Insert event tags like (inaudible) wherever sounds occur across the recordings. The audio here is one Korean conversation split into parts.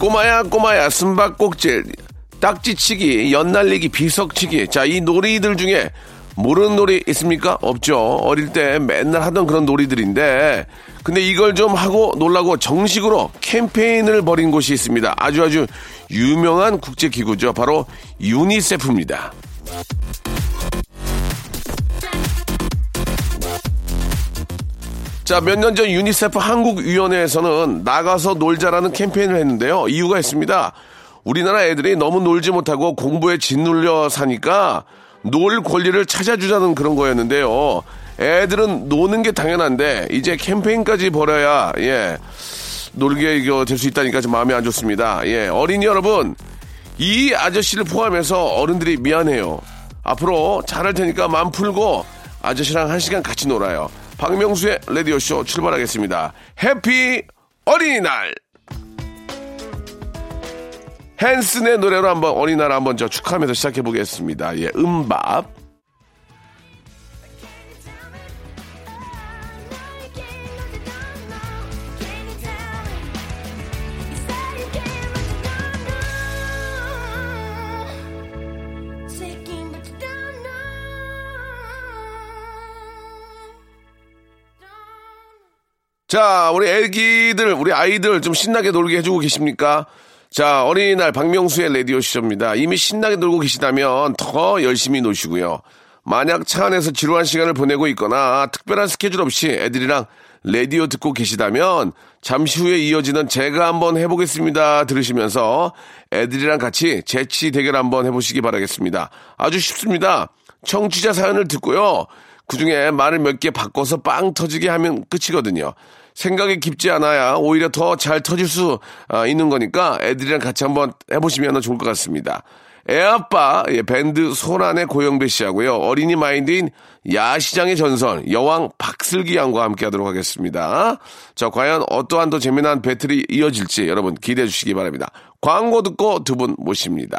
꼬마야 꼬마야 숨바꼭질 딱지치기 연날리기 비석치기 자 이 놀이들 중에 모르는 놀이 있습니까? 없죠. 어릴 때 맨날 하던 그런 놀이들인데 근데 이걸 좀 하고 놀라고 정식으로 캠페인을 벌인 곳이 있습니다. 아주 아주 유명한 국제기구죠. 바로 유니세프입니다. 자, 몇 년 전 유니세프 한국위원회에서는 나가서 놀자라는 캠페인을 했는데요. 이유가 있습니다. 우리나라 애들이 너무 놀지 못하고 공부에 짓눌려 사니까 놀 권리를 찾아주자는 그런 거였는데요. 애들은 노는 게 당연한데 이제 캠페인까지 벌여야 예 놀게 이거 될 수 있다니까 좀 마음이 안 좋습니다. 예 어린이 여러분 이 아저씨를 포함해서 어른들이 미안해요. 앞으로 잘할 테니까 마음 풀고 아저씨랑 한 시간 같이 놀아요. 박명수의 라디오쇼 출발하겠습니다. 해피 어린이날! 헨슨의 노래로 한번 어린이날 한번 저 축하하면서 시작해 보겠습니다. 예, 음밥. 자, 우리 애기들, 우리 아이들 좀 신나게 놀게 해주고 계십니까? 자, 어린이날 박명수의 라디오 시점입니다. 이미 신나게 놀고 계시다면 더 열심히 노시고요. 만약 차 안에서 지루한 시간을 보내고 있거나 특별한 스케줄 없이 애들이랑 라디오 듣고 계시다면 잠시 후에 이어지는 제가 한번 해보겠습니다 들으시면서 애들이랑 같이 재치 대결 한번 해보시기 바라겠습니다. 아주 쉽습니다. 청취자 사연을 듣고요. 그 중에 말을 몇 개 바꿔서 빵 터지게 하면 끝이거든요. 생각이 깊지 않아야 오히려 더 잘 터질 수 아, 있는 거니까 애들이랑 같이 한번 해보시면 좋을 것 같습니다. 애아빠 예, 밴드 소란의 고영배 씨하고요. 어린이 마인드인 야시장의 전설 여왕 박슬기 양과 함께 하도록 하겠습니다. 자, 과연 어떠한 더 재미난 배틀이 이어질지 여러분 기대해 주시기 바랍니다. 광고 듣고 두 분 모십니다.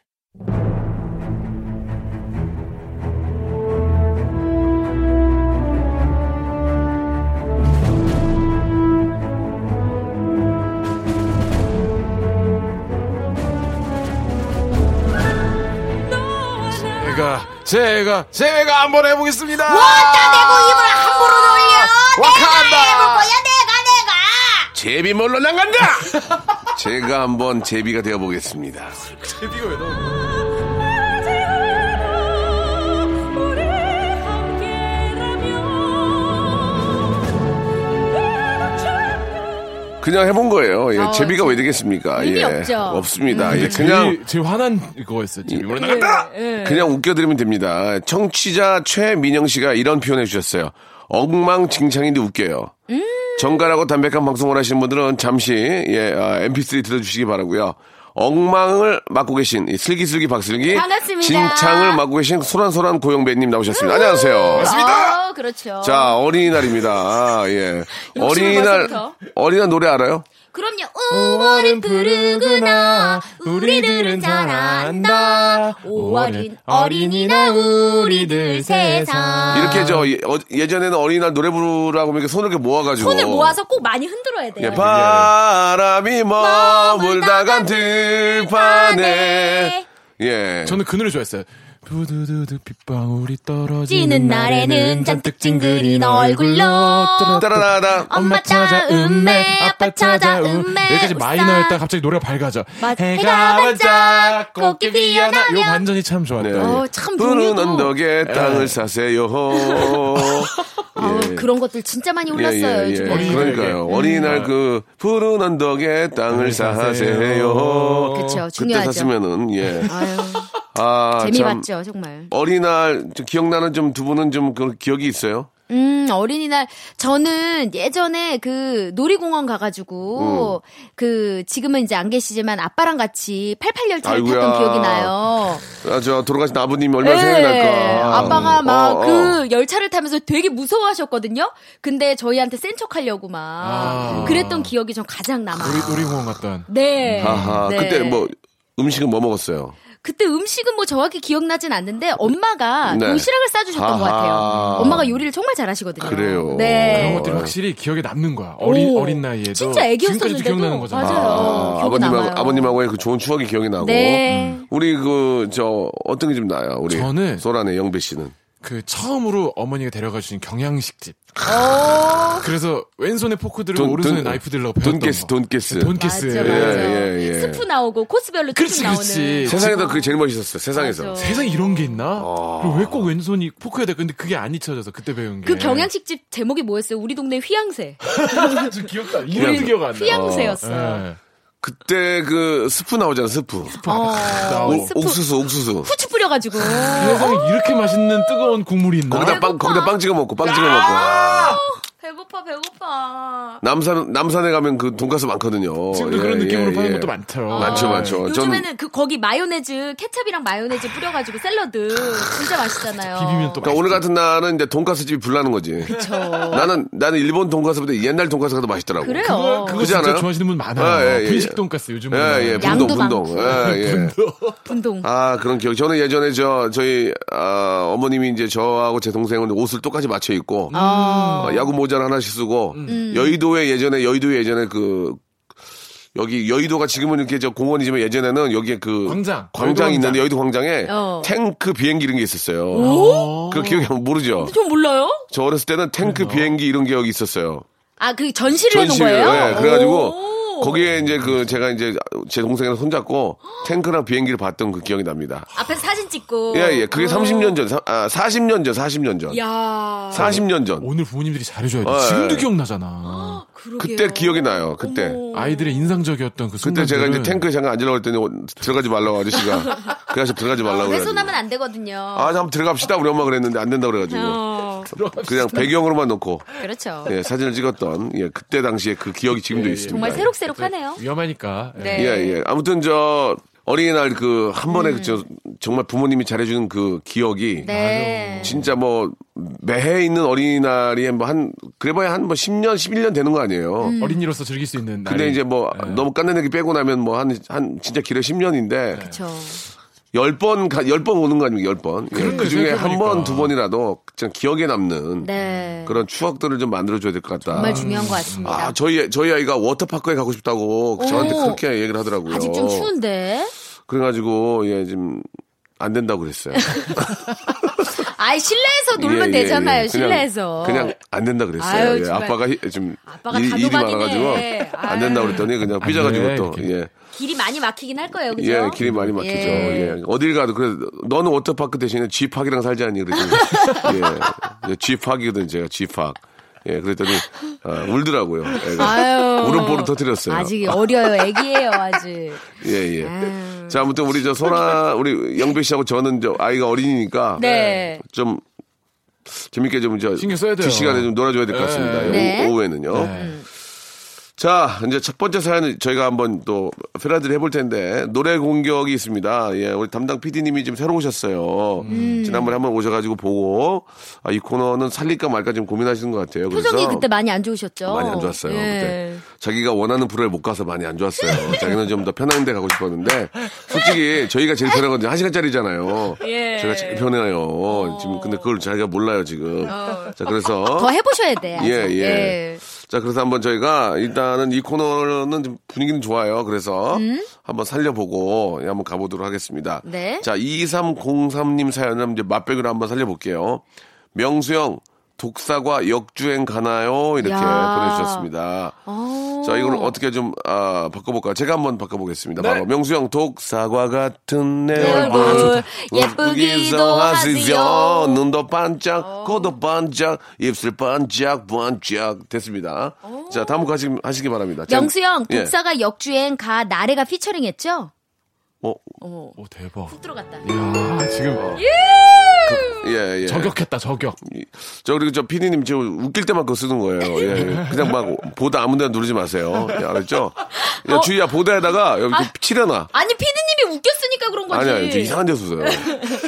제가 제가 제가 한번 해보겠습니다. 왔다 대고 입을 함부로 돌려 와칸다. 내가 해볼 거야 내가 내가 제비 몰러 나간다. (laughs) 제가 한번 제비가 되어 보겠습니다. 제비가 왜 나오는 그냥 해본 거예요. 예, 어, 제비가 왜 되겠습니까? 의미 예, 없죠. 없습니다. 예, 제일, 그냥 제일 화난. 제일 몰라 예, 나간다. 예. 그냥 웃겨드리면 됩니다. 청취자 최민영 씨가 이런 표현해 주셨어요. 엉망진창인데 웃겨요. 음. 정갈하고 담백한 방송을 하시는 분들은 잠시 예, 아, MP3 들어주시기 바라고요. 엉망을 맡고 계신 이 슬기슬기 박슬기 반갑습니다. 진창을 맡고 계신 소란소란 고영배님 나오셨습니다. 안녕하세요. 어, 그렇죠. 자 어린이날입니다. 아, 예. 어린이날. 어린이날 노래 알아요? 그럼요. 5월은 푸르구나. 우리들은 잘한다. 5월은 어린이날 우리들 세상. 이렇게 저 예, 어, 예전에는 어린이날 노래 부르라고 하면 이렇게 손을 이렇게 모아가지고. 손을 모아서 꼭 많이 흔들어야 돼요. 예, 바람이 머물다간 들판에. 예. 저는 그 노래 좋아했어요. 부두두두 빗방울이 떨어지는 찌는 날에는 잔뜩 찡그린 얼굴로 따라라다. 엄마 찾아 음메 아빠 찾아 음메 여기까지. 마이너였다 갑자기 노래가 밝아져. 맞아. 해가 반짝 꽃길 피어나. 요 반전이 참 좋았다. 네. 어, 참 푸른. 언덕에 땅을 사세요. (laughs) 아, 예. 그런 것들 진짜 많이 올랐어요. 예, 예, 예. 요즘에. 그러니까요. 어린이날 그 푸른 언덕에 땅을 사세요. 그쵸, 그때 중요하죠. 샀으면은 예. 아유, 아, 참 재미봤죠, 정말. 어린이날 좀 기억나는 좀 두 분은 좀 그 기억이 있어요? 음, 어린이날, 저는 예전에 그 놀이공원 가가지고, 음. 그, 지금은 이제 안 계시지만 아빠랑 같이 88열차를 아이고야. 탔던 기억이 나요. 아, 저 돌아가신 아버님이 얼마나 네. 날까. 아빠가 막 어, 어. 그 열차를 타면서 되게 무서워하셨거든요? 근데 저희한테 센 척 하려고 막. 아. 그랬던 기억이 좀 가장 남아요. 놀이, 놀이공원 갔던. 네. 아하, 네. 그때 뭐 음식은 뭐 먹었어요? 그때 음식은 뭐 정확히 기억나진 않는데 엄마가 네. 도시락을 싸주셨던 것 아하. 같아요. 엄마가 요리를 정말 잘하시거든요. 그래요. 네. 그런 것들이 확실히 기억에 남는 거야. 어린, 오. 어린 나이에도. 진짜 애기였었는데도. 지금까지도 기억나는 거잖아. 맞아요. 아, 아버님하고. 아버님하고의 그 좋은 추억이 기억이 나고. 네. 우리 그, 저, 어떤 게 좀 나요? 우리. 저는- 소란의 영배 씨는. 그 처음으로 어머니가 데려가 주신 경양식집. 어. 그래서 왼손에 포크 들고 돈- 오른손에 돈- 나이프 들러 배웠던 돈가스, 거. 돈가스. 돈가스. 맞아, 예, 맞아. 예, 예. 스프 나오고 코스별로 그렇지, 쭉 나오는. 그렇지. 세상에서 그게 제일 멋있었어요. 세상에서. 맞아. 세상에 이런 게 있나? 아. 그리고 왜꼭 왼손이 포크해야 돼? 근데 그게 안 잊혀져서 그때 배운 게. 그 경양식집 제목이 뭐였어요? 우리 동네 휘양새. (laughs) 좀 귀엽다. 이름도 기억 안 나. 휘양새였어 요. 예. 그때 그 스프 나오잖아, 스프. 어, 나오고. 스프 옥수수, 옥수수. 후추 뿌려가지고. 세상에 이렇게 맛있는 뜨거운 국물이 있나? 거기다 빵, 거기다 빵 찍어 먹고, 빵 찍어 먹고. 아! 아. 배고파, 배고파. 남산, 남산에 가면 그 돈가스 많거든요. 지금도 예, 그런 느낌으로 예, 파는 예. 것도 많죠. 많죠, 많죠. 전 요즘에는 그 거기 마요네즈 케찹이랑 마요네즈 뿌려가지고 샐러드 진짜 맛있잖아요. 비비면 또 그러니까 오늘 같은 날은 이제 돈가스 집이 불나는 거지. 그쵸. 나는 나는 일본 돈가스보다 옛날 돈가스가 더 맛있더라고. 그래요. 그거, 그거 그지 진짜 않아요? 좋아하시는 분 많아요. 아, 예, 예, 분식 예. 돈가스 요즘. 예, 예, 분동, 양도 분동. 예, 예. (laughs) 분동. 아, 그런 기억. 저는 예전에 저, 저희, 아, 어머님이 이제 저하고 제 동생은 옷을 똑같이 맞춰 입고, 아. 어, 야구 모자 를 하나씩 쓰고, 음. 여의도에 예전에, 여의도에 예전에 그, 여기 여의도가 지금은 이렇게 저 공원이지만 예전에는 여기에 그 광장. 광장이 있는데. 여의도 광장에 어. 탱크 비행기 이런 게 있었어요. 그 기억이 안- 모르죠. 좀 몰라요? 저 어렸을 때는 탱크 비행기 이런 기억이 있었어요. 아, 그 전시를 해놓은 전시를 거예요? 예, 그래가지고 오. 거기에 이제 그 제가 이제 제 동생이랑 손잡고 탱크랑 비행기를 봤던 그 기억이 납니다. 앞에서 사진 찍고. 예, 예. 그게 오. 30년 전, 사- 아, 40년 전, 40년 전. 야 40년 전. 오늘 부모님들이 잘해줘야 돼. 어, 지금도 예. 기억나잖아. 그러게요. 그때 기억이 나요. 그때. 어머. 아이들의 인상적이었던 그 그때 순간들은 제가 이제 탱크에 잠깐 앉으려고 했더니 어, 들어가지 말라고 아저씨가. (laughs) 그래서 들어가지 말라고 그래가지고. 훼손하면 안 되거든요. 아, 한번 들어갑시다. 우리 엄마 그랬는데 안 된다고 그래가지고. 어, 그냥 배경으로만 놓고 그렇죠. 예, 사진을 찍었던 예, 그때 당시에 그 기억이 지금도 예, 예. 있습니다. 정말 새록새록하네요. 위험하니까. 예. 네. 예, 예. 아무튼 저 어린이날 그 한 번에 그저 정말 부모님이 잘해주는 그 기억이 음. 네. 진짜 뭐 매해 있는 어린이날이 뭐한 그래봐야 한 뭐 10년, 11년 되는 거 아니에요. 음. 어린이로서 즐길 수 있는. 근데 날이- 이제 뭐 예. 너무 깐내내기 빼고 나면 뭐 한한 진짜 길어 10년인데 그렇죠. 열 번 열 번 오는 거 아닙니까? 열 번. 예, 그 중에 한. 번, 두 번이라도 그냥 기억에 남는 네. 그런 추억들을 좀 만들어줘야 될 것 같다. 정말 중요한 것 같습니다. 아, 저희, 저희 아이가 워터파크에 가고 싶다고 저한테 오. 그렇게 얘기를 하더라고요. 아직 좀 추운데. 그래가지고, 예, 지금, 안 된다고 그랬어요. (laughs) 아이 실내에서 놀면 예, 예, 되잖아요. 예. 그냥- 실내에서. 그냥 안 된다 그랬어요. 아유, 예. 아빠가 히- 좀 아빠가 일, 일이 다도박이네. 많아가지고 안 된다 그랬더니 그냥 안 삐져가지고 돼, 또. 예. 길이 많이 막히긴 할 거예요. 그죠? 예, 길이 많이 막히죠. 예. 예. 어딜 가도 그래 너는 워터파크 대신에 쥐팍이랑 살자니 그랬더니 (laughs) 예. 쥐팍이거든 제가 쥐팍. 예, 그랬더니 아, 울더라고요. 애가. 아유. 울음보를 터뜨렸어요. 아직 어려요. 애기예요, 아직. (laughs) 예, 예. 아유. 자, 아무튼 우리 저 소라 우리 영배 씨하고 저는 저 아이가 어린이니까 네. 좀 재밌게 좀저 신경 써야 돼요. 그 시간에 좀 놀아줘야 될 것 같습니다. 네. 오후, 에는요 네. 자, 이제 첫 번째 사연을 저희가 한번 또 페라드를 해볼 텐데 노래 공격이 있습니다. 예, 우리 담당 PD님이 지금 새로 오셨어요. 음. 지난번에 한번 오셔가지고 보고 아, 이 코너는 살릴까 말까 지금 고민하시는 것 같아요. 표정이 그래서 그때 많이 안 좋으셨죠? 많이 안 좋았어요. 예. 그때 자기가 원하는 프로에 못 가서 많이 안 좋았어요. (laughs) 자기는 좀 더 편한 데 가고 싶었는데 솔직히 저희가 제일 편한 건한 시간짜리잖아요. 예. 저희가 제일 편해요. 지금 근데 그걸 자기가 몰라요 지금. 자 그래서 더 해보셔야 돼. 아직. 예, 예. 자, 그래서 한번 저희가 일단은 이 코너는 좀 분위기는 좋아요. 그래서 한번 살려보고 예, 한번 가보도록 하겠습니다. 네. 자, 2303님 사연은 이제 맛백으로 한번 살려볼게요. 명수형, 독사과 역주행 가나요? 이렇게 야. 보내주셨습니다. 어. 자, 이걸 어떻게 좀, 아, 바꿔볼까요? 제가 한번 바꿔보겠습니다. 네. 바로 명수형, 독사과 같은 내내 얼굴. 얼굴 예쁘기도 하세요. 눈도 반짝, 코도 반짝, 입술 반짝, 반짝. 됐습니다. 자, 다음 거 하시, 하시기 바랍니다. 자, 명수형 예. 독사가 역주행 가 나래가 피처링 했죠? 어, 어. 오 대박. 들어갔다. 야 지금 예, 예. 저격했다 저격. 저 그리고 저 PD님 지금 웃길 때만 그거 쓰는 거예요. 예. (laughs) 그냥 막 보다 아무 데나 누르지 마세요. 예, 알았죠? 야, 어. 주희야 보다에다가 여기 좀 칠해놔. 아니 피디님이 웃겼으니까 그런 거지. 아니야, 저 이상한 데서 써요.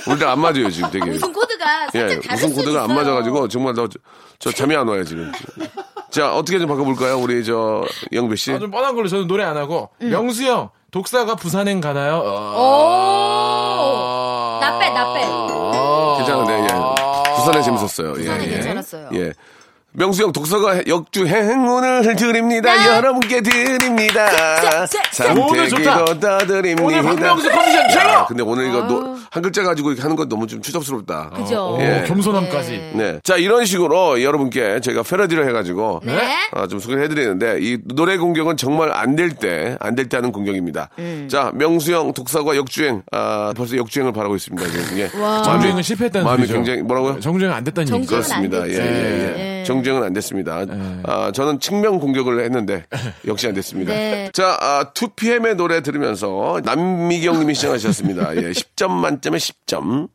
우리랑 안 맞아요 지금 되게. 웃음 코드가 예, 무슨 코드가 안 있어요. 맞아가지고 정말 너저 잠이 안 와요 지금. 자 어떻게 좀 바꿔볼까요, 우리 저 영배 씨? 아, 좀 뻔한 걸로 저는 노래 안 하고 음. 명수 형 독사가 부산행 가나요? 어. 오. 나 빼 나 빼. 괜찮은데, 예. 부산에 재밌었어요. 부산에 예, 예. 괜찮았어요. 예. 명수 형 독서가 역주 행운을 드립니다. 네. 여러분께 드립니다. 오늘 좋다. 삼태기도 떠드립니다. 오늘 박명수 컨디션 최고! 아, 근데 오늘 이거 노- 한 글자 가지고 이렇게 하는 건 너무 좀 추접스럽다. 그죠. 오, 예. 겸손함까지. 네. 자, 이런 식으로 여러분께 저희가 패러디를 해가지고. 네. 아, 좀 소개를 해드리는데, 이 노래 공격은 정말 안 될 때, 안 될 때 하는 공격입니다. 음. 자, 명수 형 독사과 역주행, 아, 벌써 역주행을 바라고 있습니다. 지금. 예. 정주행은 실패했다는 마음이 소리죠. 굉장히, 뭐라고요? 정주행 안 됐다는 얘기죠. 정주행은 안 그렇습니다. 예, 됐지. 예, 예. 예. 정 주행은 안 됐습니다. 아, 저는 측면 공격을 했는데, (laughs) 역시 안 됐습니다. 네. 자, 아, 2PM의 노래 들으면서 남미경 님이 시작하셨습니다. 예, (laughs) 10점 만점에 10점.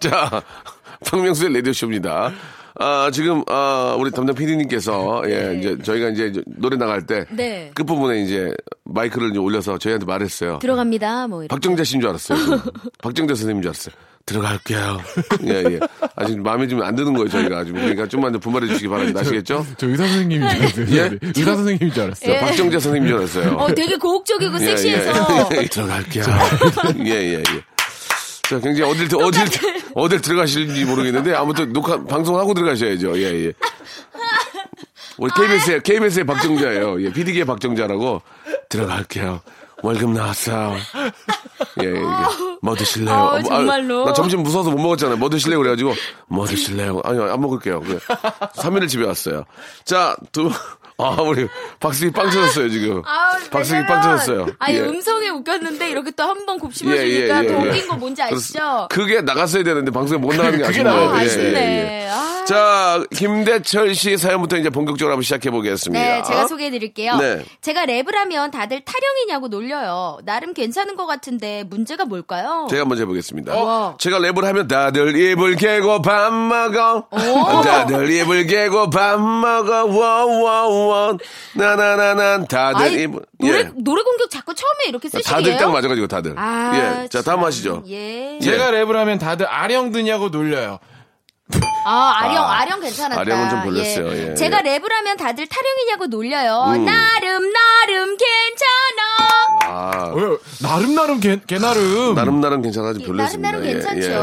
자, 박명수의 라디오쇼입니다. 아, 지금, 아, 우리 담당 PD님께서, 예, 이제 저희가 이제 노래 나갈 때. 네. 끝부분에 이제 마이크를 이제 올려서 저희한테 말했어요. 들어갑니다. 뭐 이렇게. 박정자 씨인 줄 알았어요. (laughs) 박정자 선생님인 줄 알았어요. 들어갈게요. 예, 예. 아직 마음에 좀 안 드는 거예요, 저희가. 지금. 그러니까 좀만 더 분발해 주시기 바랍니다. 아시겠죠? 저 의사 선생님인 줄 알았어요. 예? 의사 선생님인 줄 알았어요. 예. 박정자 선생님인 줄 알았어요. 어, 되게 고혹적이고 예, 섹시해서. 예, 예. 들어갈게요. 예, 예, 예. 자, 굉장히 어딜, 어딜, 어딜 들어가실지 모르겠는데, 아무튼 녹화, 방송하고 들어가셔야죠. 예, 예. 우리 KBS의, KBS의 박정자예요. 예, PD계의 박정자라고. 들어갈게요. 월급 나왔어. 예, 예. 뭐 드실래요? 아, 어, 뭐, 정말로? 나 점심 무서워서 못 먹었잖아요. 뭐 드실래요? 그래가지고, 뭐 드실래요? 아니, 안 먹을게요. 그래. 3일을 집에 왔어요. 자, 두, 아, 우리 박수기 빵 터졌어요, 지금. 아, 박수기 빵 터졌어요. 아니, 예. 음성에 웃겼는데 이렇게 또 한 번 곱씹어주니까 더 웃긴 거 뭔지 아시죠? 그게 나갔어야 되는데 방송에 못 나가는 게 그게 아쉽네요. 아, 예, 아쉽네. 예, 예. 아. 자, 김대철 씨 사연부터 이제 본격적으로 한번 시작해 보겠습니다. 네, 제가 소개해 드릴게요. 네. 제가 랩을 하면 다들 타령이냐고 놀려요. 나름 괜찮은 것 같은데 문제가 뭘까요? 제가 먼저 해보겠습니다. 어. 제가 랩을 하면 다들 입을 개고 밥 먹어. 다들 입을 개고 밥 먹어. 워워 워. 나나나난 다들 아이, 입을. 노래, 예. 노래 공격 자꾸 처음에 이렇게 쓰시게요? 다들 딱 맞아가지고 다들. 아, 예. 자, 다음 참. 하시죠. 예. 제가 랩을 하면 다들 아령 드냐고 놀려요. 아, 아령, 아 령 괜찮았다. 아령은 좀 별로였어요. 예, 제가 예. 랩을 하면 다들 타령이냐고 놀려요. 음. 나름, 나름 괜찮아. 나름 나름 개, 개 나름. 나름 나름 괜찮아 좀 예, 별로였습니다. 나름, 나름 예, 괜찮죠. 예.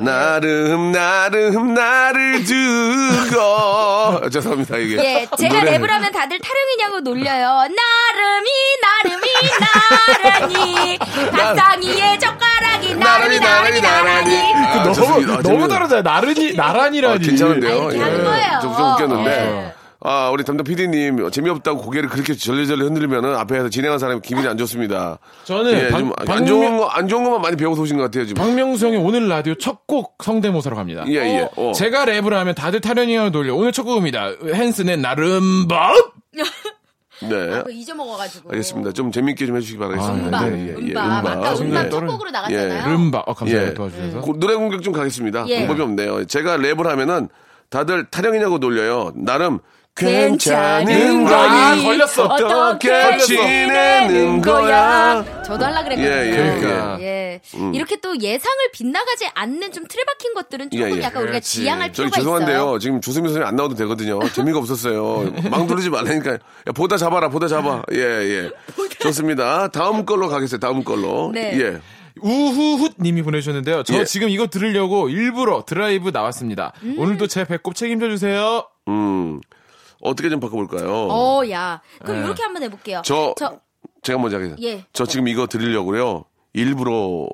예. 나름 나름 나를 두고 (laughs) 죄송합니다 이게 예, 제가 노래- 랩을 하면 다들 타령이냐고 놀려요. 나름이, 나름이, 나란히. (laughs) 밥상위에 젓가락이 나름이, 나란히, 나란히. 아, 너무 좋습니다. 아, 너무 재밌- 다르잖아요. 나른이 나란이라니. 아, 괜찮은데요. 거예요. 좀, 좀 웃겼는데. 예. 아, 우리 담당 PD님, 재미없다고 고개를 그렇게 절레절레 흔들면은 앞에서 진행한 사람이 기분이 안 좋습니다. 저는 예, 박- 좀안 박명- 좋은 거, 안 좋은 것만 많이 배워서 오신 것 같아요, 지금. 박명수 형이 오늘 라디오 첫 곡 성대모사로 갑니다. 예, 예. 어. 제가 랩을 하면 다들 타령이냐고 놀려. 오늘 첫 곡입니다. 헨슨의 나름밥. (laughs) 네. 그거 잊어먹어가지고. 알겠습니다. 좀 재밌게 좀 해주시기 바라겠습니다. 아, 음반, 네, 예, 예, 예, 음반. 아까 네. 첫 곡으로 나갔잖아요. 름바. 어, 감사합니다. 예. 도와주셔서. 고- 노래 공격 좀 가겠습니다. 예. 방법이 없네요. 제가 랩을 하면은 다들 타령이냐고 놀려요. 나름 괜찮은 거니? 아, 걸렸어. 어떻게 지내는 거야? 저도 하려 그랬거든요. 예, 예, 그러니까. 예. 이렇게 또 예상을 빗나가지 않는 좀 틀에 박힌 것들은 조금 예, 예. 약간 우리가 그렇지. 지양할 저기 필요가 죄송한데요. 있어요. 지금 조수미 선생님 안 나와도 되거든요. 재미가 없었어요. (laughs) 망 돌리지 말라니까. 야, 보다 잡아라, 보다 잡아. 예, 예. 좋습니다. 다음 걸로 가겠어요. 다음 걸로. 네. 예. 우후훗 님이 보내주셨는데요. 저 예. 지금 이거 들으려고 일부러 드라이브 나왔습니다. 오늘도 제 배꼽 책임져 주세요. 음. 어떻게 좀 바꿔볼까요? 어, 야. 그럼 예. 이렇게 한번 해볼게요. 저, 저 제가 먼저 하겠습니다. 예. 저 지금 이거 드리려고요. 일부러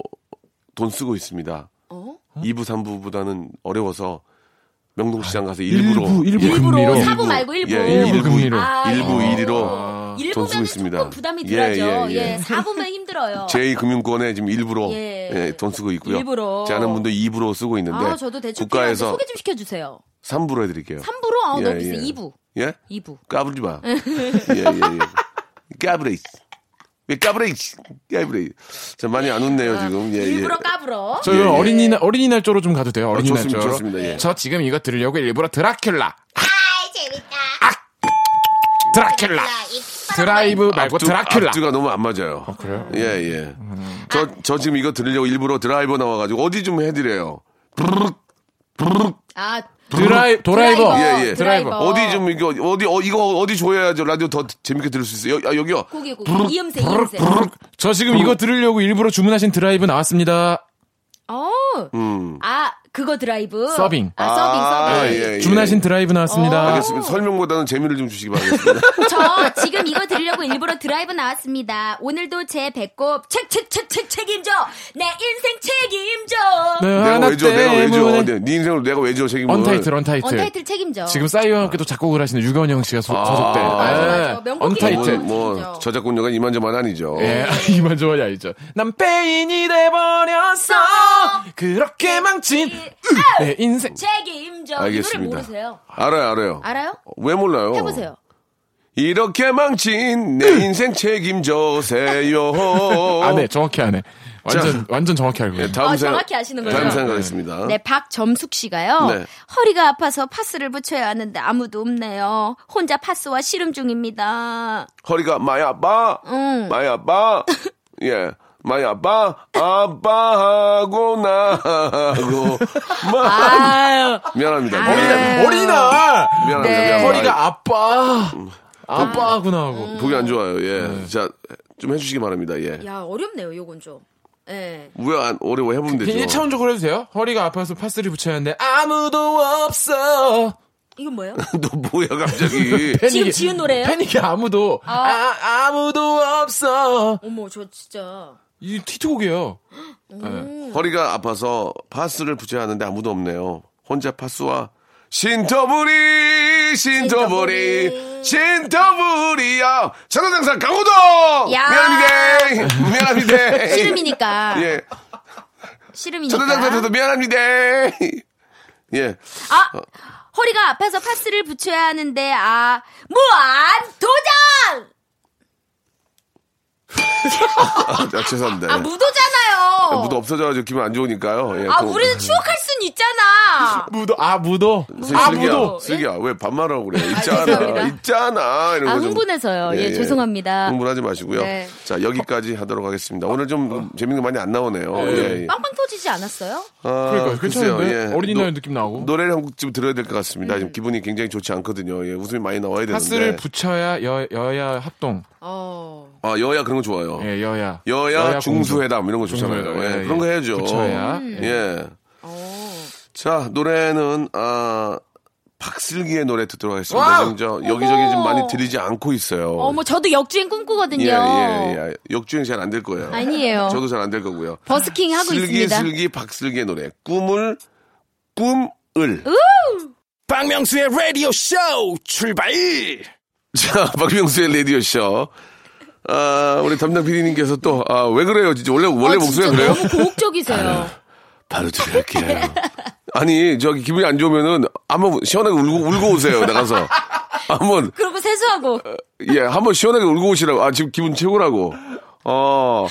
돈 쓰고 있습니다. 어? 2부, 3부보다는 어려워서 명동시장 가서 일부러. 일부, 일부 예, 일부러 금리로. 사부 말고 일부. 예, 일부 일부 금리로. 아, 일부 예. 일위로 어. 돈 쓰고 있습니다. 조금 부담이 예, 덜하죠. 예, 예, 예. 사부면 힘들어요. 제2금융권에 지금 일부러 예. 예, 돈 쓰고 있고요. 일부러. 제 아는 분도 2부로 쓰고 있는데 아, 저도 대출 국가에서 소개 좀 시켜주세요. 3부로 해드릴게요. 3부로? 아, 예, 너무 비싸. 예. 2부. 예? 2부. 까불지 마. (laughs) 예, 예, 예. 까불레이스. 왜 까불레이스. 까불레이스. 자, 많이 안 웃네요, 지금. 예, 예. 일부러 까불어. 저 예, 예. 어린이날 어린이날 쪽으로 좀 가도 돼요. 어린이날 좋습니다, 쪽으로. 좋습니다, 예. 저 지금 이거 들으려고 일부러 드라큘라. 아이, 재밌다. 드라큘라. 드라이브 말고 앞뒤- 드라큘라. 앞뒤가 너무 안 맞아요. 그래요? 예, 예. 저, 저 지금 이거 들으려고 일부러 드라이버 나와가지고 어디 좀 해드려요. 아, 드라이 도라이버. 예, 예. 드라이버. 어디 좀 이거 어디 어 이거 어디 줘야죠 라디오 더 재밌게 들을 수 있어요. 여, 아, 여기요. 고기, 고기. 이음새, 이음새. 저 지금 이거 들으려고 일부러 주문하신 드라이브 나왔습니다. 어. 음. 아, 그거 드라이브. 서빙. 아, 서빙, 아, 서빙. 예, 예. 주문하신 드라이브 나왔습니다. 알겠습니다. 설명보다는 재미를 좀 주시기 바라겠습니다. (laughs) 저 지금 이거 들으려고 일부러 드라이브 나왔습니다. 오늘도 제 배꼽 책, 책, 책, 책, 책임져. 내 인생 책임져. 네, 내가 하나 왜 줘? 내가 왜 줘? 때문에. 네, 네 인생을 내가 왜 줘? 책임을. 언타이틀, 언타이틀. 언타이틀 책임져. 지금 싸이와 함께 또 작곡을 하시는 유건영 씨가 소, 아. 속된 맞아, 맞아. 명곡이에요. 언타이틀. 뭐. 뭐 저작권료가 이만저만 아니죠. 예, 이만 좋아야 알죠. 난 페인이 돼버렸어. 그렇게 망친 내 인생. 책임져. 이 알겠습니다. 노래 모르세요? 알아요, 알아요. 알아요? 왜 몰라요? 해보세요. 이렇게 망친 내 인생 책임져세요. 안 해, 정확히 안 해. 완전, 자. 완전 정확히 알고 예, 있어요. 다음 아, 생각, 정확히 아시는 거죠? 다음 생각하겠습니다. 네, 박점숙 씨가요. 네. 허리가 아파서 파스를 붙여야 하는데 아무도 없네요. 혼자 파스와 씨름 중입니다. 허리가 많이 아파. 응. 많이 아파. (laughs) 예. 많이 아파. 아빠하고 나하고. 마. 아유. 미안합니다. 아. 미안합니다. 어린아! 미안합니다. 네. 미안합니다. 허리가 아빠. 아빠구나 하고. 음. 보기 안 좋아요. 예. 자, 좀 해주시기 바랍니다. 예. 야, 어렵네요, 요건 좀. 예. 왜안 어려워 해보면 되죠. 그냥 1차원적으로 해도 돼요? 허리가 아파서 파스를 붙여야 하는데 아무도 없어. 이건 뭐예요? (laughs) 너 뭐야 갑자기? (laughs) 지금 지은 노래예요? 패닉이 아무도 아. 아무도 없어. 어머, 저 진짜. 이 티트곡이에요. 허리가 아파서 파스를 붙여야 하는데 아무도 없네요. 혼자 파스와 신터부리 신터부리 신터부리야 천원장사 강호동 야. 미안합니다 미안합니다 씨름이니까. (laughs) 예 씨름이니까. 천원장사도 미안합니다 예 아! 허리가 아파서 파스를 붙여야 하는데, 아, 무한 도전! (laughs) 아, 자, 죄송합니다 아, 예. 무도잖아요. 무도 없어져가지고 기분 안 좋으니까요 예, 아, 그거- 우리는 추억할 순 있잖아. 무도 아 무도. 슬- 아 슬기야, 무도. 슬기야, 왜 반말하고 그래? 아, 있잖아, 죄송합니다. 있잖아. 이런 아, 거 좀- 흥분해서요. 예, 죄송합니다. 흥분하지 마시고요. 네. 자, 여기까지 하도록 하겠습니다. 오늘 좀 재밌는 거 많이 안 나오네요. 예, 예. 빵빵 터지지 않았어요? 아, 그러니까 글쎄요, 괜찮은데 예. 어린이날 노- 느낌 나고. 노래를 한 곡 좀 들어야 될 것 같습니다. 지금 기분이 굉장히 좋지 않거든요. 예, 웃음이 많이 나와야 되는데. 파스를 붙여야 여 여야 합동. 어. 아, 여야 그런 거 좋아요. 예, 여야. 여야, 중수회담 이런 거 좋잖아요. 중수회담, 예, 예, 그런 거 예. 해야죠. 붙여야. 예. 자, 노래는 아 박슬기의 노래 듣도록 하겠습니다. 지금 저 여기저기 좀 많이 들리지 않고 있어요. 어머, 저도 역주행 꿈꾸거든요. 예, 예, 예. 역주행 잘 안 될 거예요. 아니에요. 저도 잘 안 될 거고요. 버스킹 하고 슬기 있습니다. 슬기 박슬기의 노래 꿈을 꿈을 박명수의 라디오 쇼 출발! 자 박명수의 라디오 쇼. 아 우리 담당 PD님께서 또 아 왜 그래요 진짜 원래 원래 아, 목소리가 그래요? 너무 고혹적이세요. (laughs) 바로 들어갈게요. 아니 저기 기분이 안 좋으면은 한번 시원하게 울고 울고 오세요 나가서 한번 그리고 세수하고. 예 한번 시원하게 울고 오시라고 아 지금 기분 최고라고. 어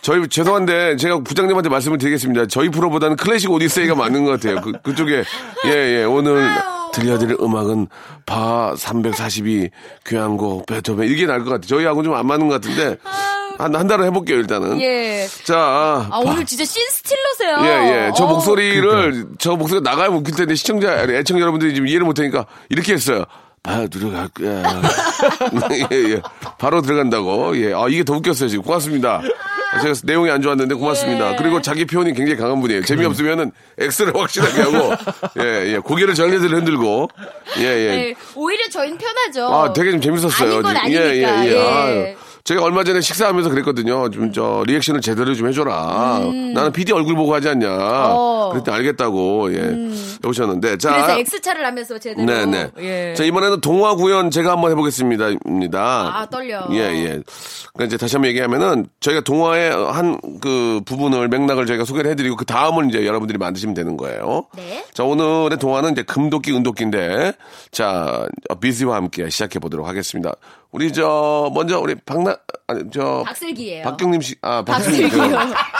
저희 죄송한데 제가 부장님한테 말씀을 드리겠습니다. 저희 프로보다는 클래식 오디세이가 맞는 것 같아요. 그 그쪽에 예 예 오늘 들려드릴 음악은 바 342, 교향곡, 베토벤 이게 나을 것 같아요. 저희하고 좀 안 맞는 것 같은데 한, 한 달을 해볼게요, 일단은. 예. 자. 아, 오늘 진짜 씬 스틸러세요. 예, 예. 저 어. 목소리를, 저 목소리가 나가면 웃길 텐데 시청자, 애청 여러분들이 지금 이해를 못하니까 이렇게 했어요. 바 들어갈 거야. (laughs) 예, 예. 바로 들어간다고. 예. 아, 이게 더 웃겼어요, 지금. 고맙습니다. 제가 내용이 안 좋았는데 고맙습니다. 예. 그리고 자기 표현이 굉장히 강한 분이에요. 재미없으면은 X를 확실하게 하고, 예, 예. 고개를 전례들 흔들고, 예, 예. 네, 오히려 저희는 편하죠. 아, 되게 좀 재밌었어요. 아닌 건 지금. 아니니까. 예, 예, 예. 예. 아유. 제가 얼마 전에 식사하면서 그랬거든요. 좀 저 리액션을 제대로 좀 해줘라. 나는 PD 얼굴 보고 하지 않냐. 음. 어. 음. 그랬더니 알겠다고 예 해오셨는데 자. 그래서 X차를 하면서 제대로. 네네. 예. 자 이번에는 동화 구연 제가 한번 해보겠습니다. 아, 떨려. 예 예. 그러니까 이제 다시 한번 얘기하면은 저희가 동화의 한 그 부분을 맥락을 저희가 소개를 해드리고 그 다음은 이제 여러분들이 만드시면 되는 거예요. 네. 자, 오늘의 동화는 이제 금도끼, 은도끼인데, 자, 비지와 함께 시작해 보도록 하겠습니다. 우리 저, 먼저 우리 박나, 아니, 저. 박슬기예요. 박경림 씨, 아, 박슬기.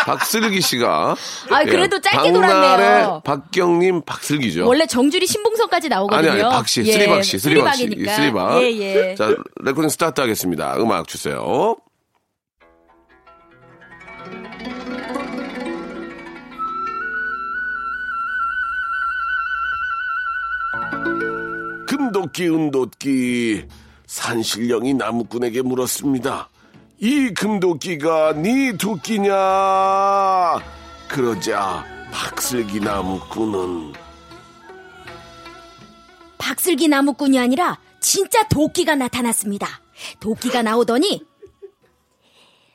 박슬기 씨가. 예. 아, 그래도 짧게 박나래, 돌았네요. 박경림, 박슬기죠. 원래 정줄이 신봉선까지 나오거든요. 아니, 아니, 박씨, 예, 쓰리박 씨, 쓰리박 씨. 쓰리박이니까. 쓰리박. 예, 예. 자, recording start 하겠습니다. 음악 주세요. 금도끼, 은도끼. 산신령이 나무꾼에게 물었습니다. 이 금도끼가 네 도끼냐? 그러자 박슬기 나무꾼은 박슬기 나무꾼이 아니라 진짜 도끼가 나타났습니다. 도끼가 나오더니